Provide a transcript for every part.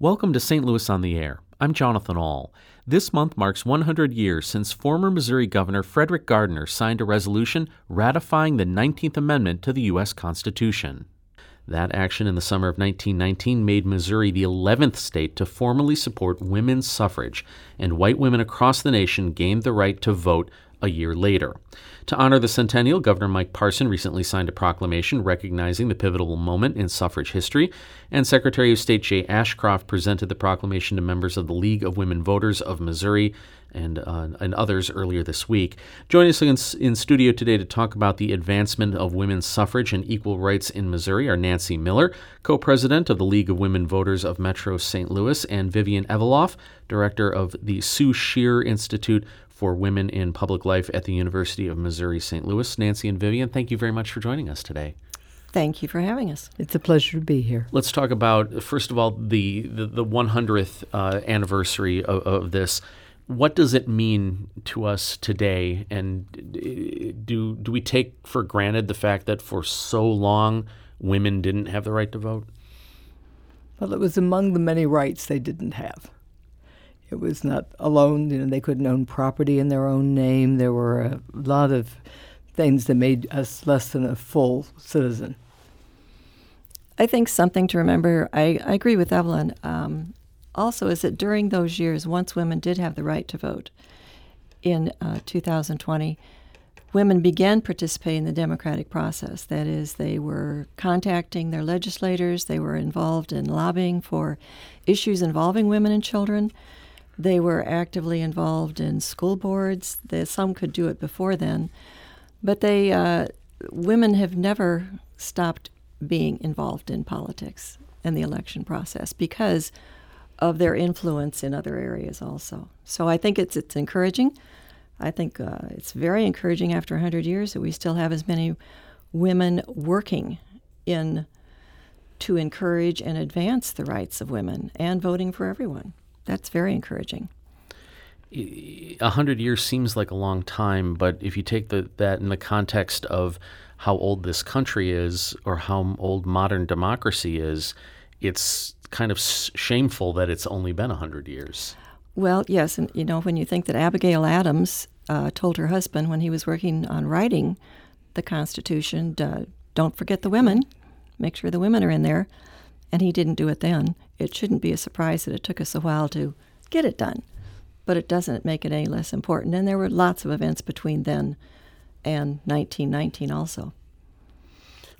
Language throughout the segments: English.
Welcome to St. Louis on the Air. I'm Jonathan Ahl. This month marks 100 years since former Missouri Governor Frederick Gardner signed a resolution ratifying the 19th Amendment to the U.S. Constitution. That action in the summer of 1919 made Missouri the 11th state to formally support women's suffrage, and white women across the nation gained the right to vote a year later. To honor the centennial, Governor Mike Parson recently signed a proclamation recognizing the pivotal moment in suffrage history, and Secretary of State Jay Ashcroft presented the proclamation to members of the League of Women Voters of Missouri and, uh, and others earlier this week. Joining us in, in studio today to talk about the advancement of women's suffrage and equal rights in Missouri are Nancy Miller, co president of the League of Women Voters of Metro St. Louis, and Vivian Eveloff, director of the Sue Shear Institute for Women in Public Life at the University of Missouri St. Louis. Nancy and Vivian, thank you very much for joining us today. Thank you for having us. It's a pleasure to be here. Let's talk about, first of all, the, the, the 100th uh, anniversary of, of, this. What does it mean to us today? And do, do we take for granted the fact that for so long women didn't have the right to vote? Well, it was among the many rights they didn't have. It was not alone. You know, they couldn't own property in their own name. There were a lot of things that made us less than a full citizen. I think something to remember. I, I agree with Evelyn. Um, also, is that during those years, once women did have the right to vote in uh, 2020, women began participating in the democratic process. That is, they were contacting their legislators, they were involved in lobbying for issues involving women and children. They were actively involved in school boards. They, some could do it before then, but they uh, women have never stopped being involved in politics and the election process because of their influence in other areas also. So I think it's it's encouraging. I think uh, it's very encouraging after 100 years that we still have as many women working in to encourage and advance the rights of women and voting for everyone that's very encouraging. A hundred years seems like a long time, but if you take the, that in the context of how old this country is or how old modern democracy is, it's kind of shameful that it's only been a hundred years. Well, yes, and you know when you think that Abigail Adams uh, told her husband when he was working on writing the Constitution, "Don't forget the women. Make sure the women are in there." and he didn't do it then. It shouldn't be a surprise that it took us a while to get it done, but it doesn't make it any less important. And there were lots of events between then and 1919 also.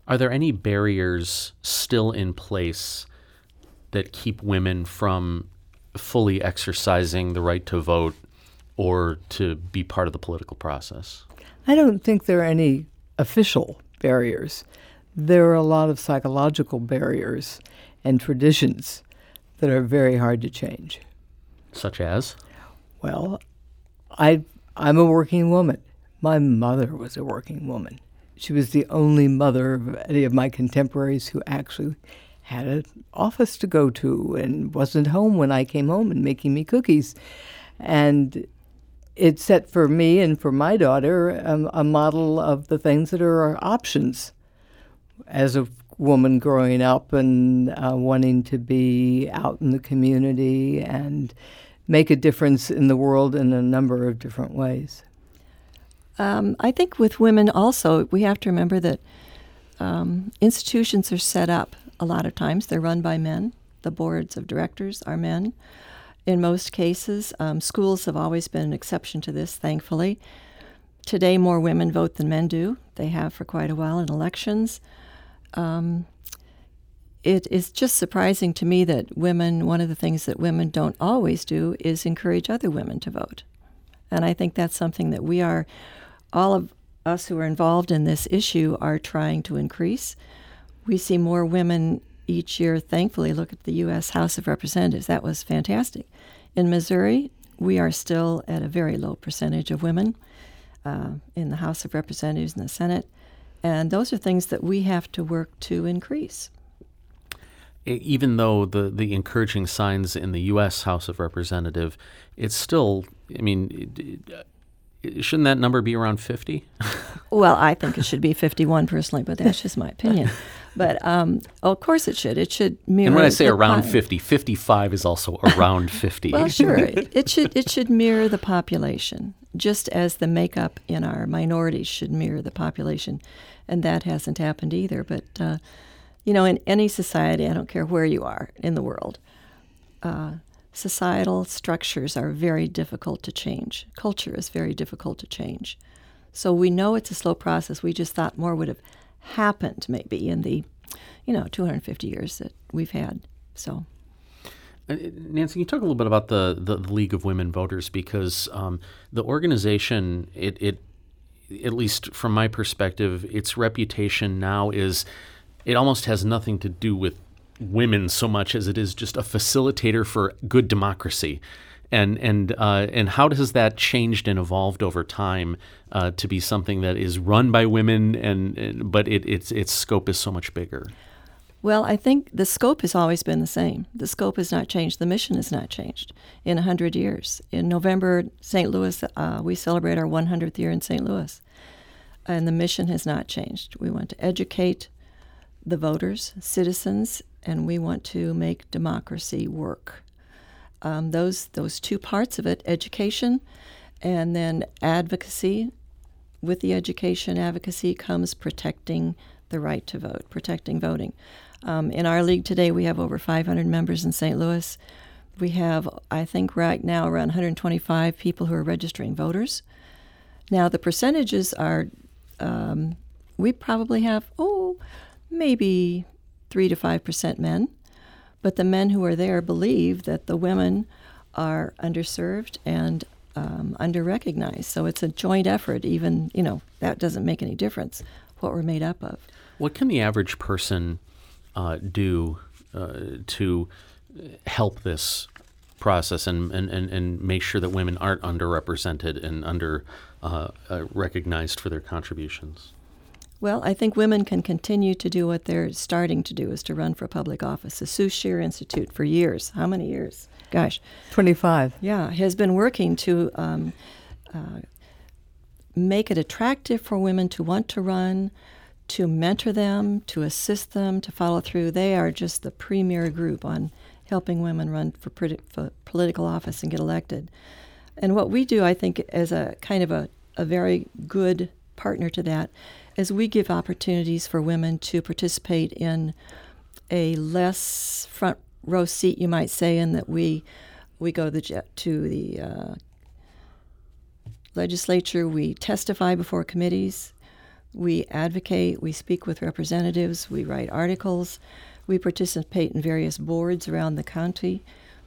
Are there any barriers still in place that keep women from fully exercising the right to vote or to be part of the political process? I don't think there are any official barriers. There are a lot of psychological barriers and traditions that are very hard to change. Such as? Well, I, I'm a working woman. My mother was a working woman. She was the only mother of any of my contemporaries who actually had an office to go to and wasn't home when I came home and making me cookies. And it set for me and for my daughter um, a model of the things that are our options as a woman growing up and uh, wanting to be out in the community and make a difference in the world in a number of different ways. Um, I think with women also, we have to remember that um, institutions are set up a lot of times. They're run by men. The boards of directors are men. In most cases, um, schools have always been an exception to this, thankfully. Today, more women vote than men do. They have for quite a while in elections um, it is just surprising to me that women, one of the things that women don't always do is encourage other women to vote. And I think that's something that we are, all of us who are involved in this issue, are trying to increase. We see more women each year, thankfully. Look at the U.S. House of Representatives. That was fantastic. In Missouri, we are still at a very low percentage of women uh, in the House of Representatives and the Senate. And those are things that we have to work to increase. Even though the, the encouraging signs in the U.S. House of Representative, it's still, I mean, shouldn't that number be around 50? well, I think it should be 51 personally, but that's just my opinion. But um, oh, of course it should. It should mirror. And when I say around 50, 55 is also around 50. well, sure. it, it should it should mirror the population, just as the makeup in our minorities should mirror the population, and that hasn't happened either. But uh, you know, in any society, I don't care where you are in the world, uh, societal structures are very difficult to change. Culture is very difficult to change. So we know it's a slow process. We just thought more would have happened maybe in the, you know, 250 years that we've had. So. Uh, Nancy, can you talk a little bit about the, the, the League of Women Voters because um, the organization, it, it, at least from my perspective, its reputation now is, it almost has nothing to do with women so much as it is just a facilitator for good democracy. And and uh, and how has that changed and evolved over time uh, to be something that is run by women and, and but it, its its scope is so much bigger? Well, I think the scope has always been the same. The scope has not changed. The mission has not changed in 100 years. In November, St. Louis, uh, we celebrate our 100th year in St. Louis. And the mission has not changed. We want to educate the voters, citizens, and we want to make democracy work. Um, those those two parts of it, education, and then advocacy. With the education advocacy comes protecting the right to vote, protecting voting. Um, in our league today, we have over 500 members in St. Louis. We have, I think, right now around 125 people who are registering voters. Now, the percentages are, um, we probably have, oh, maybe 3 to 5% men. But the men who are there believe that the women are underserved and um, underrecognized. So it's a joint effort, even, you know, that doesn't make any difference what we're made up of. What can the average person do uh, to help this process and, and, and, and make sure that women aren't underrepresented and under uh, uh recognized for their contributions? Well, I think women can continue to do what they're starting to do is to run for public office. The Sue Shear Institute for years, how many years? Gosh. 25. Yeah, has been working to um, uh, make it attractive for women to want to run, to mentor them, to assist them, to follow through. They are just the premier group on helping women run for, for political office and get elected. And what we do, I think, as a kind of a, a very good partner to that as we give opportunities for women to participate in a less front row seat, you might say, in that we we go to the, to the uh, legislature, we testify before committees, we advocate, we speak with representatives, we write articles, we participate in various boards around the county.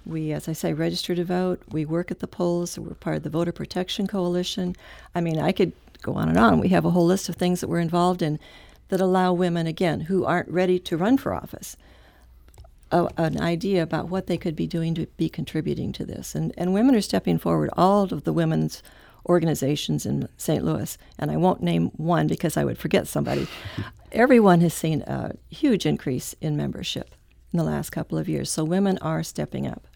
We, as I say, register to vote. We work at the polls. We're part of the Voter Protection Coalition. I mean, I could go on and on. We have a whole list of things that we're involved in that allow women, again, who aren't ready to run for office, a, an idea about what they could be doing to be contributing to this. And, and women are stepping forward. All of the women's organizations in St. Louis, and I won't name one because I would forget somebody, everyone has seen a huge increase in membership in the last couple of years. So women are stepping up.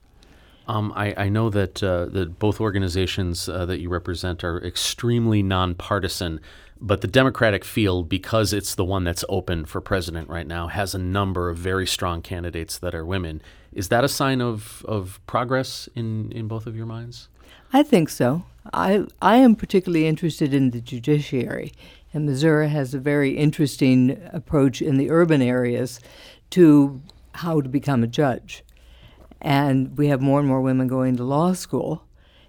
Um, I, I, know that uh, that both organizations uh, that you represent are extremely nonpartisan, but the Democratic field, because it's the one that's open for president right now, has a number of very strong candidates that are women. Is that a sign of, of progress in, in both of your minds? I think so. I I am particularly interested in the judiciary, and Missouri has a very interesting approach in the urban areas to how to become a judge. And we have more and more women going to law school.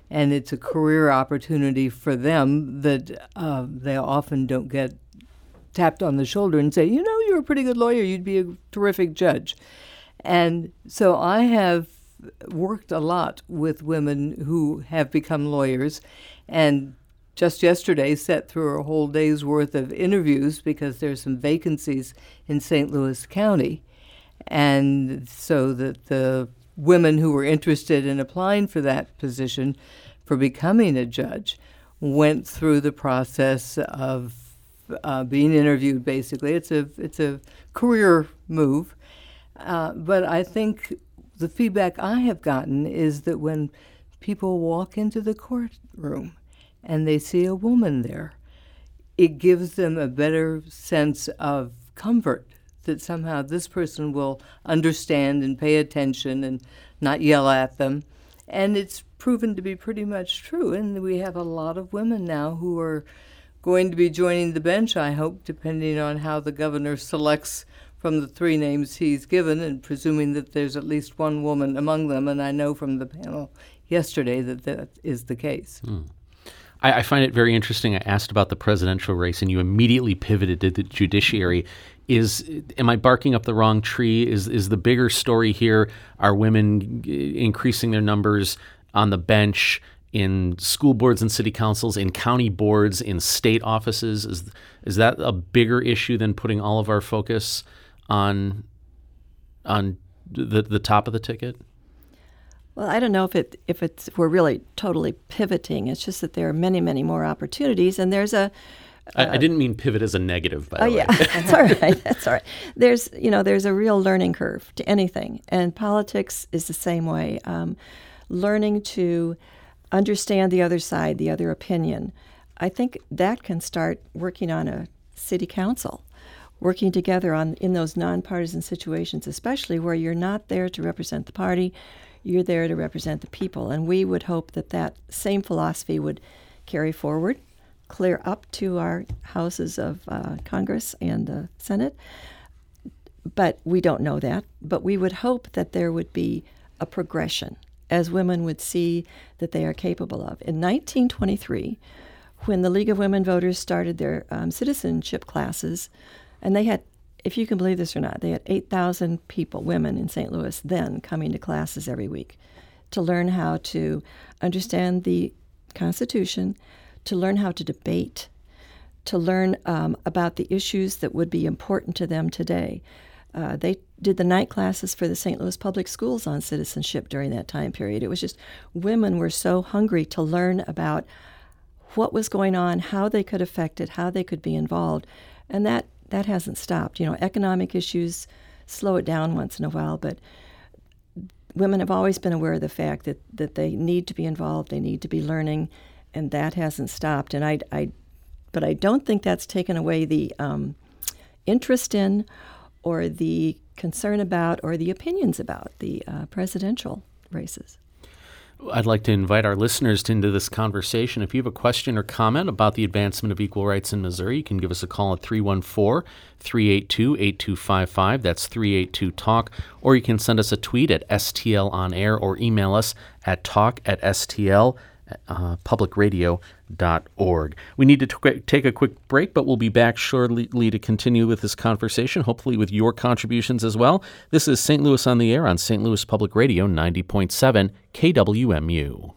And it's a career opportunity for them that uh, they often don't get tapped on the shoulder and say, you know, you're a pretty good lawyer, you'd be a terrific judge. And so I have worked a lot with women who have become lawyers and just yesterday sat through a whole day's worth of interviews because there's some vacancies in St. Louis County. And so that the women who were interested in applying for that position for becoming a judge went through the process of uh, being interviewed. Basically, it's a it's a career move, uh, but I think the feedback I have gotten is that when people walk into the courtroom and they see a woman there, it gives them a better sense of comfort that somehow this person will understand and pay attention and not yell at them. And it's proven to be pretty much true. And we have a lot of women now who are going to be joining the bench, I hope, depending on how the governor selects from the three names he's given, and presuming that there's at least one woman among them. And I know from the panel yesterday that that is the case. Mm. I, I, find it very interesting. I asked about the presidential race, and you immediately pivoted to the judiciary. Is am I barking up the wrong tree? Is is the bigger story here? Are women increasing their numbers on the bench? in school boards and city councils, in county boards, in state offices? Is is that a bigger issue than putting all of our focus on on the the top of the ticket? Well, I don't know if it if it's if we're really totally pivoting. It's just that there are many many more opportunities, and there's a. I, I didn't mean pivot as a negative, by oh, the yeah, that's all right. That's all right. There's you know there's a real learning curve to anything, and politics is the same way. Um, learning to understand the other side, the other opinion. I think that can start working on a city council, working together on in those nonpartisan situations, especially where you're not there to represent the party, you're there to represent the people. And we would hope that that same philosophy would carry forward, clear up to our houses of uh, Congress and the Senate. But we don't know that. But we would hope that there would be a progression as women would see that they are capable of. In 1923, when the League of Women Voters started their um, citizenship classes, and they had, if you can believe this or not, they had 8,000 people, women in St. Louis, then coming to classes every week to learn how to understand the Constitution, to learn how to debate, to learn um, about the issues that would be important to them today. Uh, they did the night classes for the St. Louis Public Schools on citizenship during that time period. It was just women were so hungry to learn about what was going on, how they could affect it, how they could be involved, and that that hasn't stopped. You know, economic issues slow it down once in a while, but women have always been aware of the fact that that they need to be involved, they need to be learning, and that hasn't stopped. And I, I but I don't think that's taken away the um, interest in or the concern about or the opinions about the uh, presidential races. I'd like to invite our listeners into this conversation. If you have a question or comment about the advancement of equal rights in Missouri, you can give us a call at 314 382 8255. That's 382 Talk. Or you can send us a tweet at STL On Air or email us at talk at STL uh, publicradio.org. We need to t- take a quick break, but we'll be back shortly to continue with this conversation, hopefully with your contributions as well. This is St. Louis on the Air on St. Louis Public Radio 90.7 KWMU.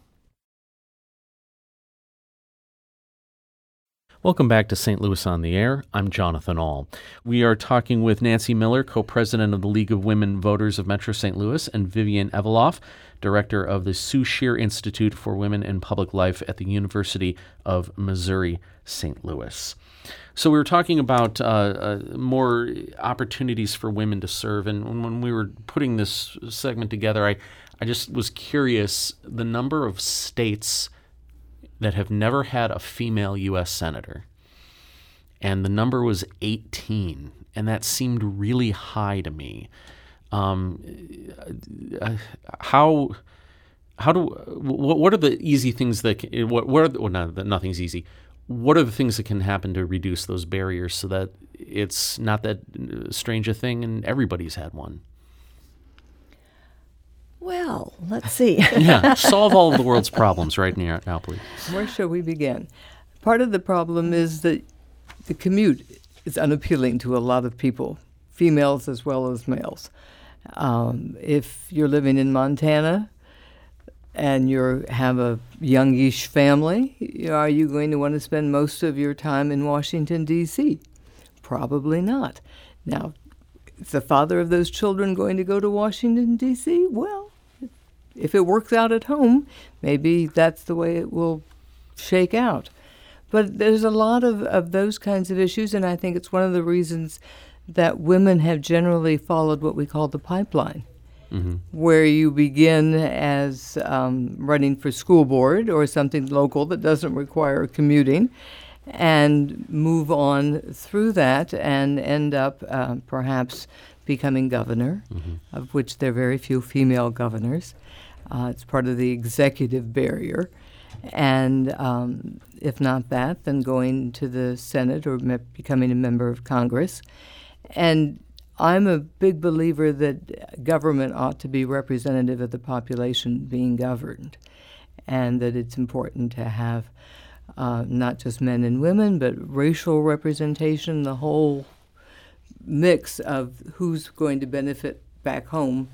Welcome back to St. Louis on the Air. I'm Jonathan Ahl. We are talking with Nancy Miller, co president of the League of Women Voters of Metro St. Louis, and Vivian Eveloff, director of the Sue Shear Institute for Women in Public Life at the University of Missouri St. Louis. So we were talking about uh, uh, more opportunities for women to serve, and when we were putting this segment together, I, I just was curious the number of states that have never had a female U.S. senator. And the number was 18, and that seemed really high to me. Um, uh, how how do what, what are the easy things that can, what what are the, well, not, nothing's easy. What are the things that can happen to reduce those barriers so that it's not that strange a thing and everybody's had one? Well, let's see. yeah, solve all of the world's problems right now, now, please. Where shall we begin? Part of the problem is that the commute is unappealing to a lot of people, females as well as males. Um, if you're living in Montana and you have a youngish family, are you going to want to spend most of your time in Washington, D.C.? Probably not. Now, is the father of those children going to go to Washington, D.C.? Well, if it works out at home, maybe that's the way it will shake out. But there's a lot of, of those kinds of issues, and I think it's one of the reasons that women have generally followed what we call the pipeline. mm-hmm. where you begin as um, running for school board or something local that doesn't require commuting and move on through that and end up uh, perhaps becoming governor, mm-hmm. of which there are very few female governors. Uh, it's part of the executive barrier. And um, if not that, then going to the Senate or me- becoming a member of Congress. And I'm a big believer that government ought to be representative of the population being governed, and that it's important to have uh, not just men and women, but racial representation, the whole mix of who's going to benefit back home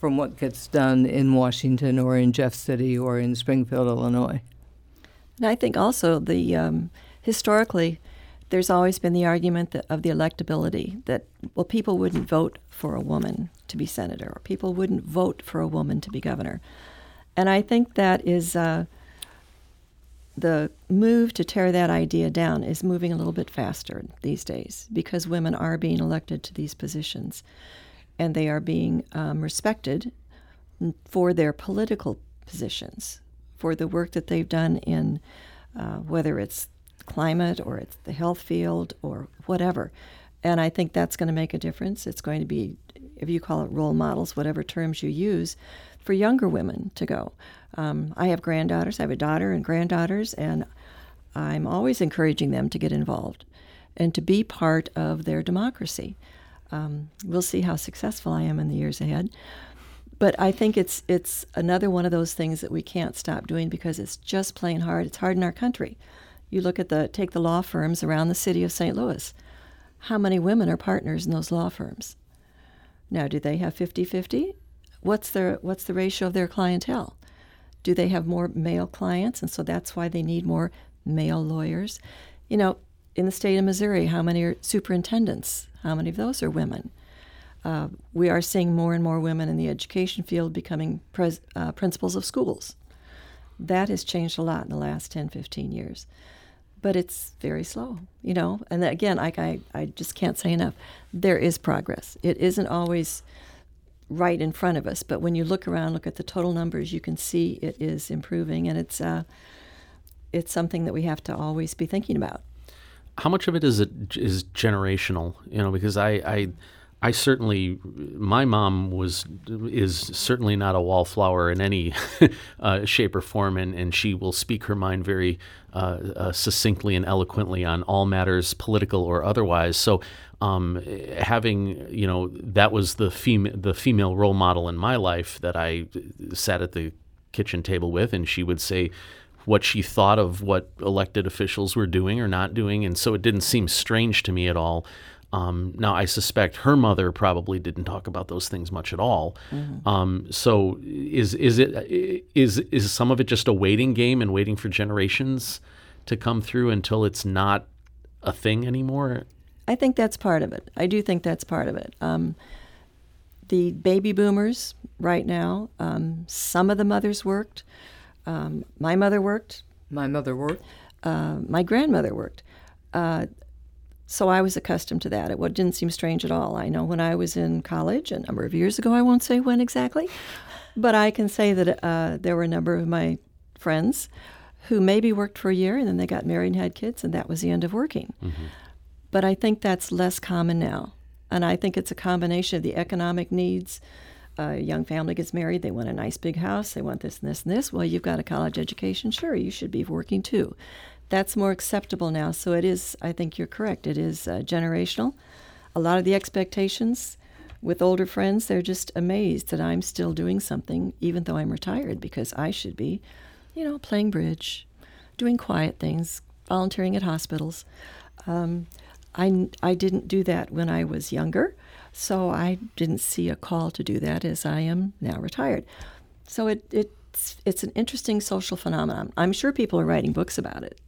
from what gets done in Washington or in Jeff City or in Springfield, Illinois. And I think also the um, historically, there's always been the argument that, of the electability that well, people wouldn't vote for a woman to be senator, or people wouldn't vote for a woman to be governor, and I think that is. Uh, the move to tear that idea down is moving a little bit faster these days because women are being elected to these positions and they are being um, respected for their political positions, for the work that they've done in uh, whether it's climate or it's the health field or whatever. And I think that's going to make a difference. It's going to be, if you call it role models, whatever terms you use, for younger women to go. Um, I have granddaughters. I have a daughter and granddaughters, and I'm always encouraging them to get involved and to be part of their democracy. Um, we'll see how successful I am in the years ahead. But I think it's it's another one of those things that we can't stop doing because it's just plain hard. It's hard in our country. You look at the take the law firms around the city of St. Louis. How many women are partners in those law firms? Now, do they have 50-50? What's their what's the ratio of their clientele? Do they have more male clients, and so that's why they need more male lawyers? You know, in the state of Missouri, how many are superintendents? How many of those are women? Uh, we are seeing more and more women in the education field becoming pres- uh, principals of schools. That has changed a lot in the last 10, 15 years. But it's very slow, you know. And again, I, I, I just can't say enough. There is progress. It isn't always right in front of us. But when you look around, look at the total numbers, you can see it is improving, and it's uh, it's something that we have to always be thinking about. How much of it is it is generational? You know, because I, I I certainly, my mom was is certainly not a wallflower in any uh, shape or form, and, and she will speak her mind very uh, uh, succinctly and eloquently on all matters, political or otherwise. So, um, having you know that was the female the female role model in my life that I sat at the kitchen table with, and she would say what she thought of what elected officials were doing or not doing, and so it didn't seem strange to me at all. Um, now, I suspect her mother probably didn't talk about those things much at all. Mm-hmm. Um, so, is is it is is some of it just a waiting game and waiting for generations to come through until it's not a thing anymore? I think that's part of it. I do think that's part of it. Um, the baby boomers right now, um, some of the mothers worked. Um, my mother worked. My mother worked. Uh, my grandmother worked. Uh, so I was accustomed to that. It didn't seem strange at all. I know when I was in college a number of years ago, I won't say when exactly, but I can say that uh, there were a number of my friends who maybe worked for a year and then they got married and had kids, and that was the end of working. Mm-hmm. But I think that's less common now. And I think it's a combination of the economic needs. A young family gets married, they want a nice big house, they want this and this and this. Well, you've got a college education, sure, you should be working too that's more acceptable now. So it is, I think you're correct, it is uh, generational. A lot of the expectations with older friends, they're just amazed that I'm still doing something, even though I'm retired, because I should be, you know, playing bridge, doing quiet things, volunteering at hospitals. Um, I, I didn't do that when I was younger, so I didn't see a call to do that as I am now retired. So it, it's, it's an interesting social phenomenon. I'm sure people are writing books about it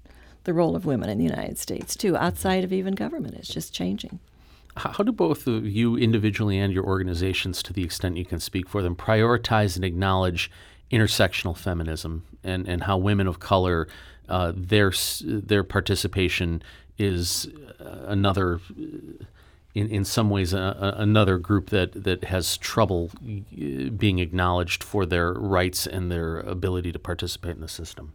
the role of women in the United States, too, outside of even government. It's just changing. How do both of you individually and your organizations, to the extent you can speak for them, prioritize and acknowledge intersectional feminism and, and how women of color, uh, their, their participation is uh, another in, in some ways, a, a, another group that, that has trouble uh, being acknowledged for their rights and their ability to participate in the system?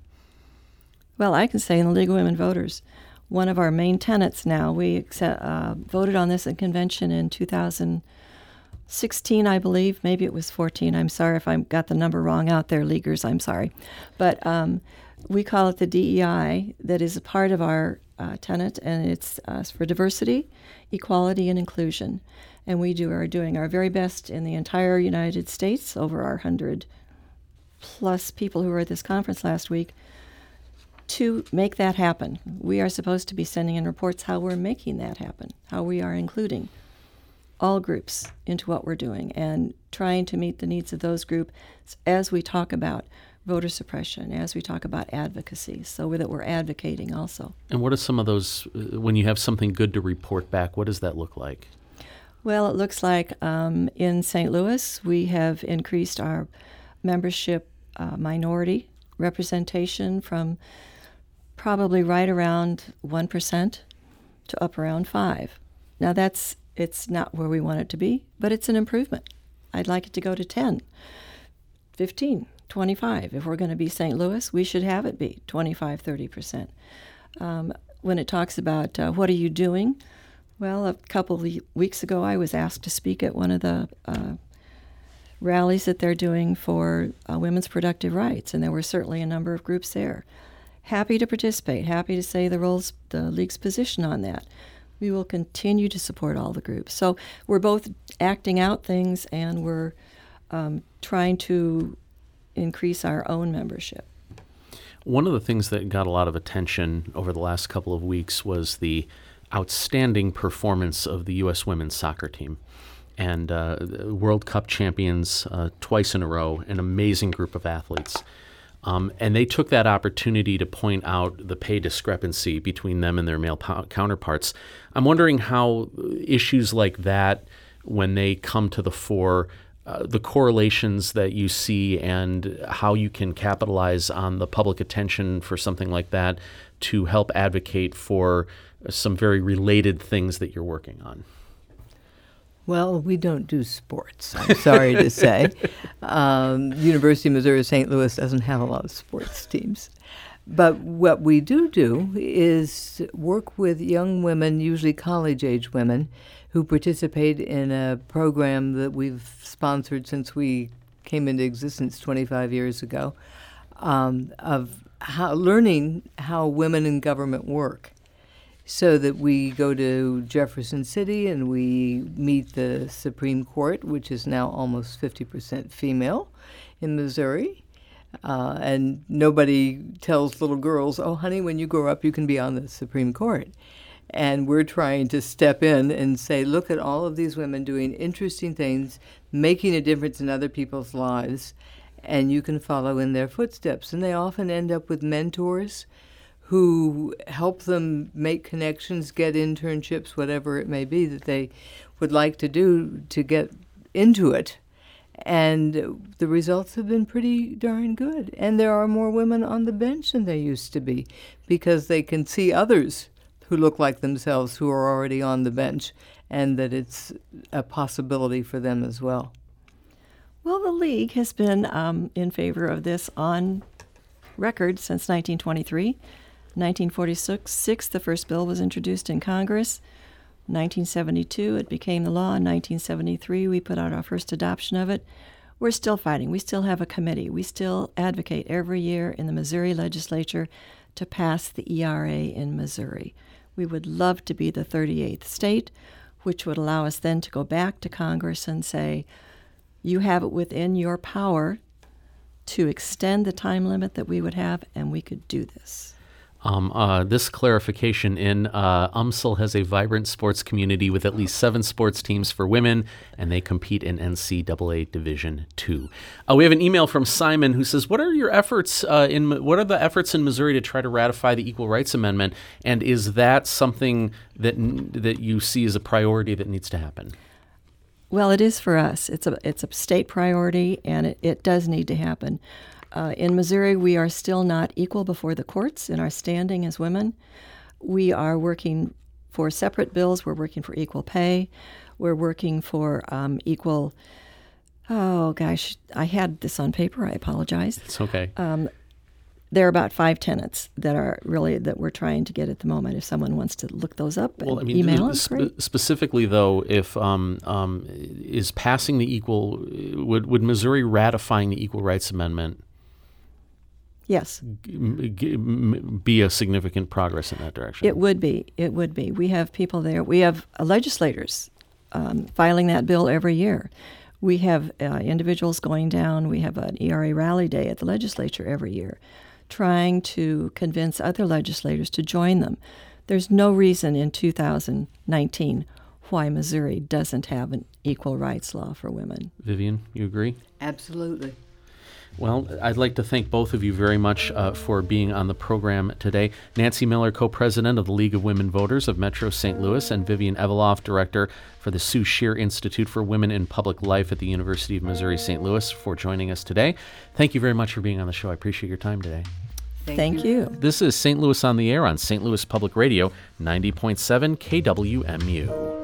Well, I can say in the League of Women Voters, one of our main tenets now, we accept, uh, voted on this in convention in 2016, I believe. Maybe it was 14. I'm sorry if I got the number wrong out there, leaguers. I'm sorry. But um, we call it the DEI, that is a part of our uh, tenet, and it's uh, for diversity, equality, and inclusion. And we do are doing our very best in the entire United States, over our hundred plus people who were at this conference last week, to make that happen. We are supposed to be sending in reports how we're making that happen, how we are including all groups into what we're doing, and trying to meet the needs of those groups as we talk about voter suppression, as we talk about advocacy, so that we're advocating also. And what are some of those, uh, when you have something good to report back, what does that look like? Well, it looks like um, in St. Louis, we have increased our membership uh, minority representation from probably right around 1% to up around 5 Now, that's it's not where we want it to be, but it's an improvement. I'd like it to go to 10, 15, 25. If we're going to be St. Louis, we should have it be 25, 30%. Um, when it talks about uh, what are you doing, well, a couple weeks ago, I was asked to speak at one of the uh, rallies that they're doing for uh, women's productive rights, and there were certainly a number of groups there. Happy to participate, happy to say the roles, the league's position on that. We will continue to support all the groups. So we're both acting out things and we're um, trying to increase our own membership. One of the things that got a lot of attention over the last couple of weeks was the outstanding performance of the U.S. women's soccer team. And uh, World Cup champions uh, twice in a row, an amazing group of athletes. Um, and they took that opportunity to point out the pay discrepancy between them and their male po- counterparts. I'm wondering how issues like that, when they come to the fore, uh, the correlations that you see and how you can capitalize on the public attention for something like that to help advocate for some very related things that you're working on? Well, we don't do sports, I'm sorry to say. Um, University of Missouri St. Louis doesn't have a lot of sports teams. But what we do do is work with young women, usually college age women, who participate in a program that we've sponsored since we came into existence 25 years ago um, of how, learning how women in government work. So that we go to Jefferson City and we meet the Supreme Court, which is now almost 50% female in Missouri. Uh, and nobody tells little girls, oh, honey, when you grow up, you can be on the Supreme Court. And we're trying to step in and say, look at all of these women doing interesting things, making a difference in other people's lives, and you can follow in their footsteps. And they often end up with mentors who help them make connections, get internships, whatever it may be that they would like to do to get into it. And the results have been pretty darn good. And there are more women on the bench than there used to be because they can see others who look like themselves who are already on the bench and that it's a possibility for them as well. Well, the League has been um, in favor of this on record since 1923. 1946, the first bill was introduced in Congress. 1972, it became the law. In 1973, we put out our first adoption of it. We're still fighting. We still have a committee. We still advocate every year in the Missouri legislature to pass the ERA in Missouri. We would love to be the 38th state, which would allow us then to go back to Congress and say, you have it within your power to extend the time limit that we would have, and we could do this. Um, uh, this clarification in uh, UMSL has a vibrant sports community with at least seven sports teams for women, and they compete in NCAA Division Two. Uh, we have an email from Simon who says, "What are your efforts uh, in what are the efforts in Missouri to try to ratify the Equal Rights Amendment, and is that something that that you see as a priority that needs to happen?" Well, it is for us. It's a it's a state priority, and it, it does need to happen. Uh, in Missouri, we are still not equal before the courts in our standing as women. We are working for separate bills. We're working for equal pay. We're working for um, equal. Oh gosh, I had this on paper. I apologize. It's okay. Um, there are about five tenants that are really that we're trying to get at the moment. If someone wants to look those up and well, I mean, email us, great. specifically though, if um, um, is passing the equal would would Missouri ratifying the Equal Rights Amendment Yes, g- g- m- be a significant progress in that direction? it would be. It would be. We have people there. We have uh, legislators um, filing that bill every year. We have uh, individuals going down. We have an ERA rally day at the legislature every year, trying to convince other legislators to join them. There's no reason in 2019 why Missouri doesn't have an equal rights law for women. Vivian, you agree? Absolutely. Well, I'd like to thank both of you very much uh, for being on the program today. Nancy Miller, co president of the League of Women Voters of Metro St. Louis, and Vivian Eveloff, director for the Sue Shear Institute for Women in Public Life at the University of Missouri St. Louis, for joining us today. Thank you very much for being on the show. I appreciate your time today. Thank, you. This is St. Louis on the Air on St. Louis Public Radio, 90.7 KWMU.